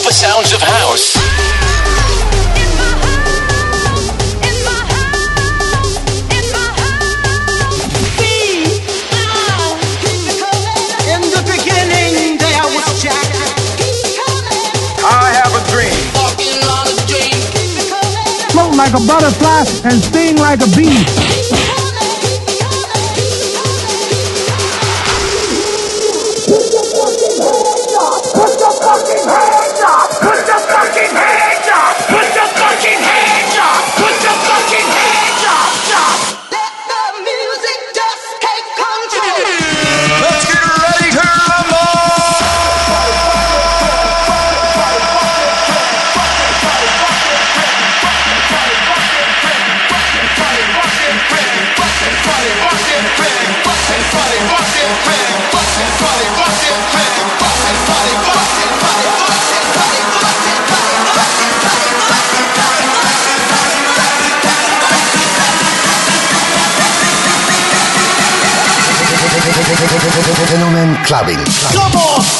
super sounds of house. In my heart. In the beginning, there was Jack. I have a dream. Float like a butterfly and sting like a bee. Fenomen Clubbing. Hey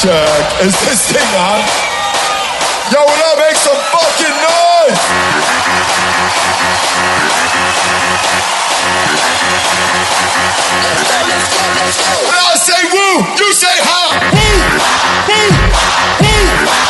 check. Is this thing on? Yo, would I make some fucking noise? When I say woo, you say ha. Woo, woo, woo.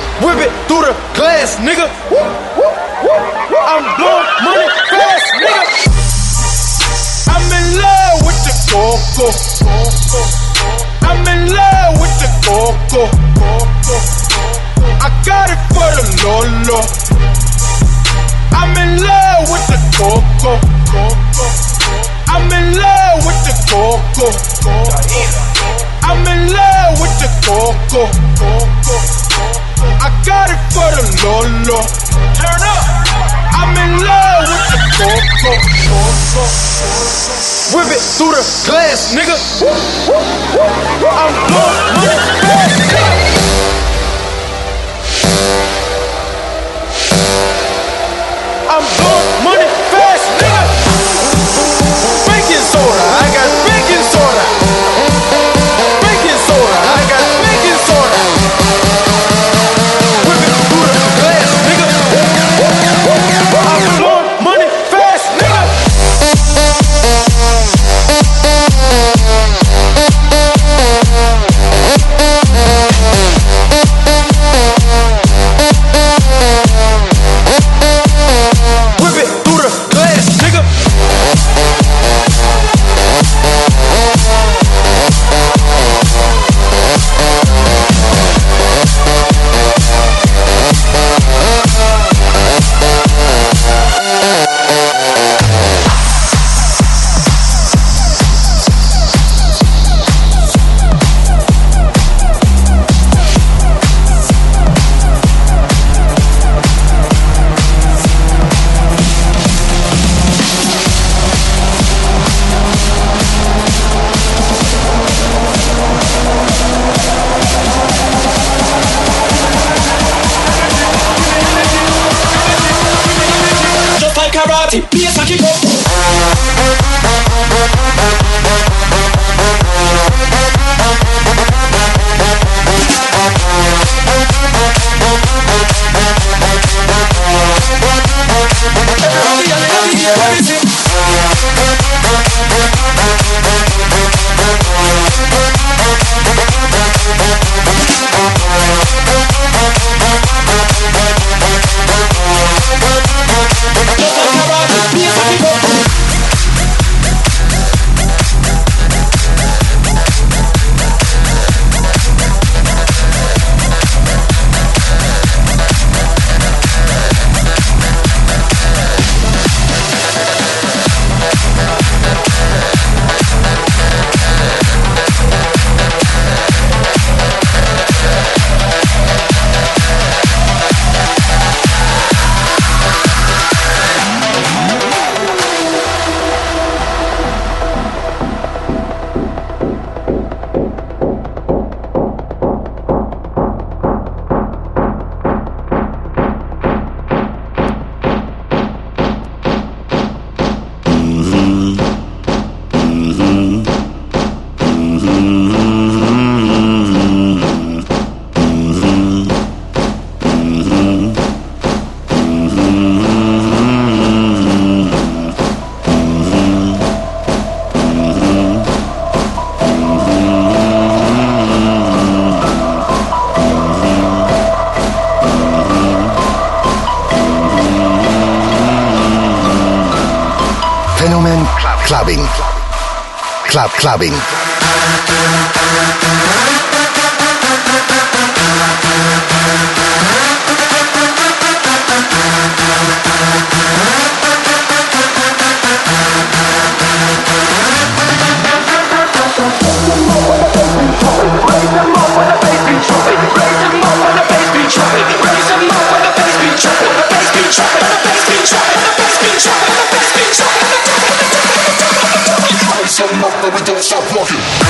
Turn up. I'm in love with the talk, talk, talk, talk. Whip it through the glass, nigga. I'm going, Clubbing. so much, we don't stop walking.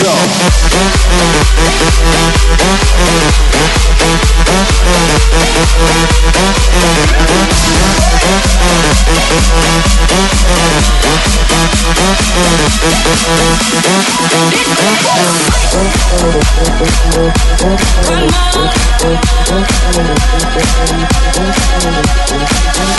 Let's go. the dime dropper of the neighborhood, and every time I see you, you're up to no good. The dime dropper of the neighborhood, and every time I see you, you're up to no good. The dime dropper of the neighborhood, and every time I see you, you're up to no. Fenomen Clubbing. Club Clubbing.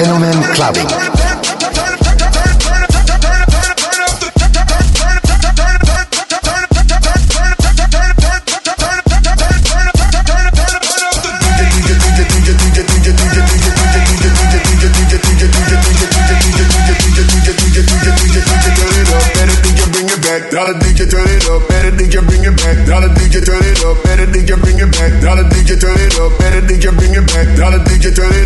Fenomen Clubbing. Dollar DJ turn it up, better DJ bring it back. Dollar DJ turn it up, better DJ bring it back. Dollar DJ turn DJ DJ turn it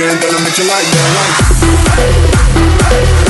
again, then I'll make you like. Like.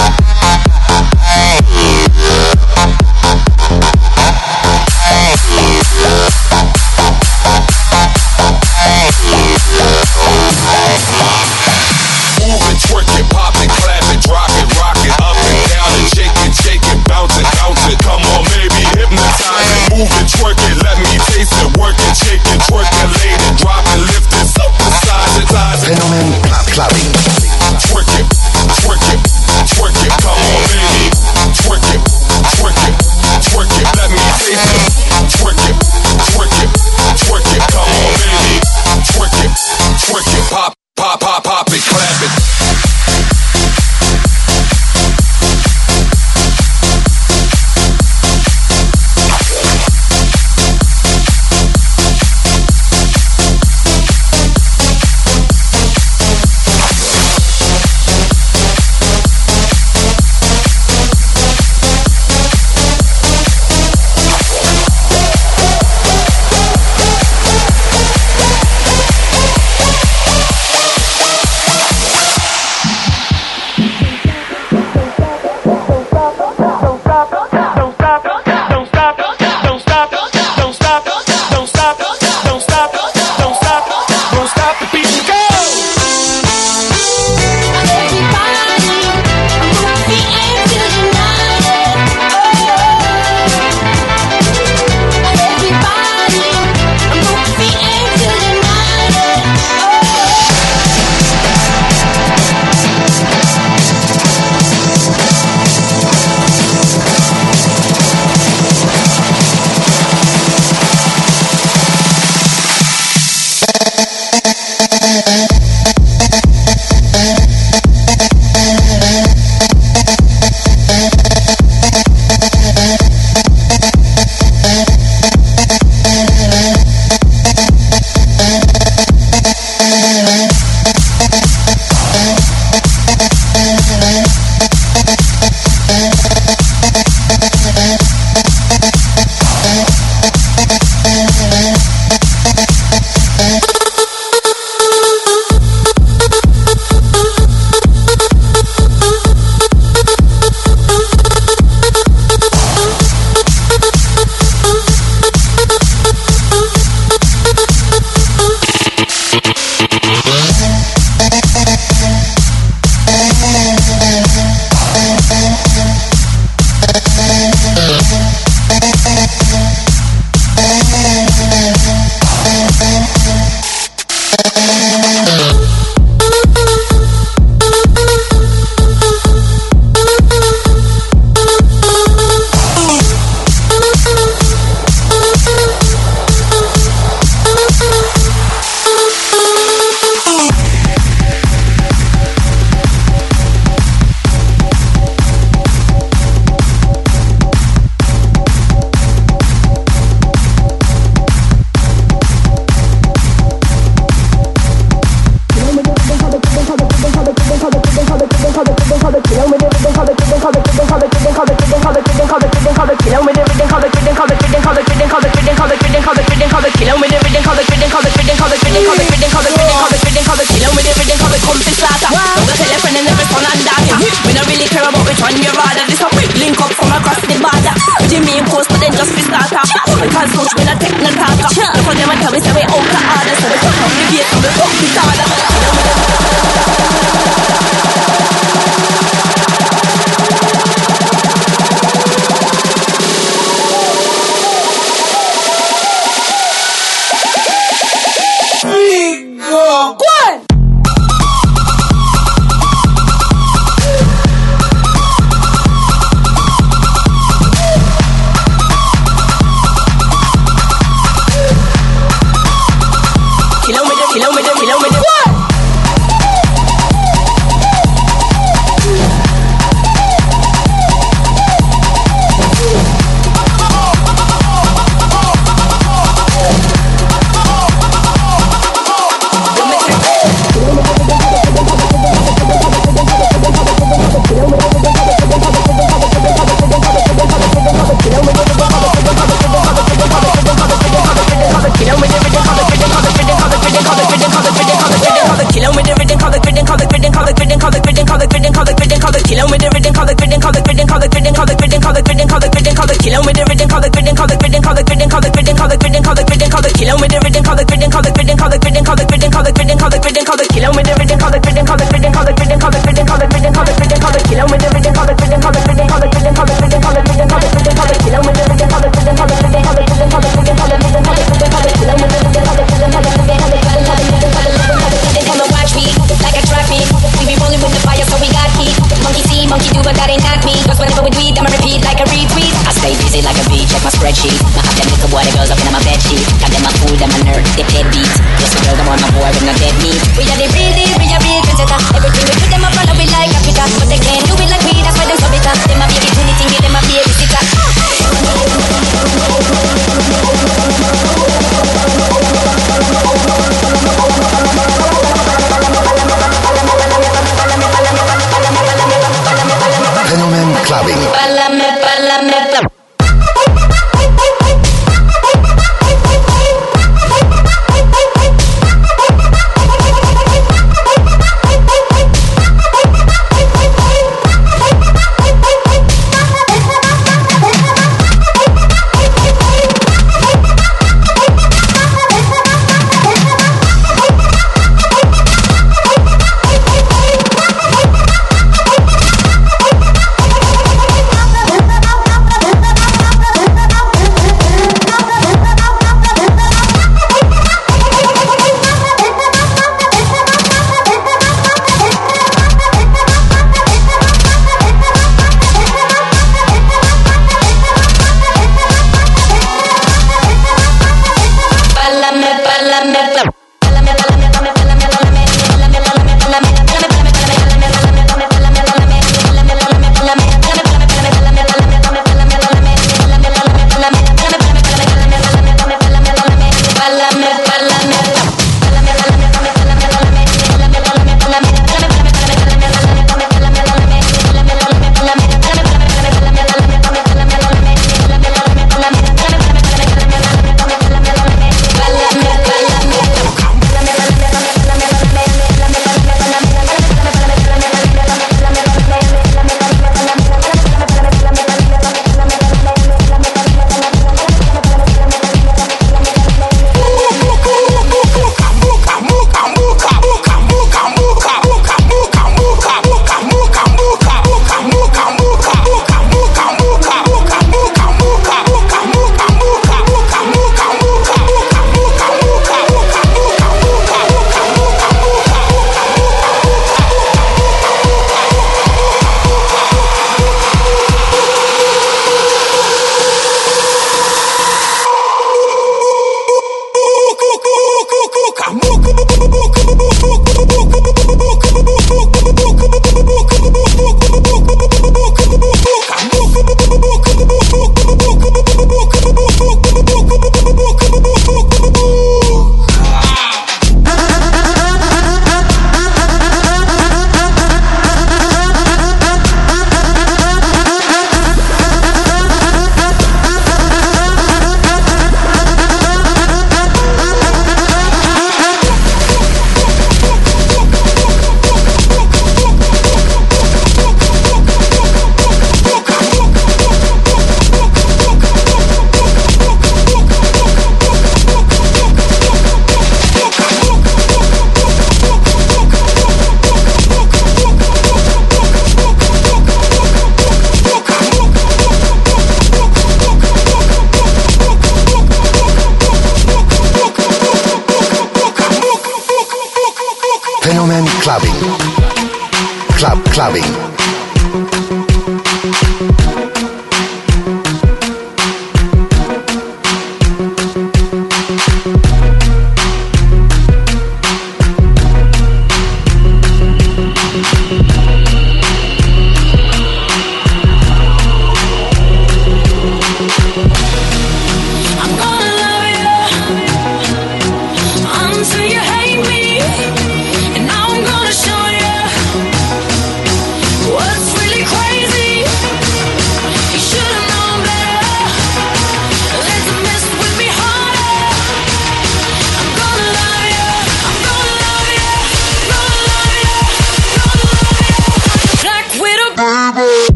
Move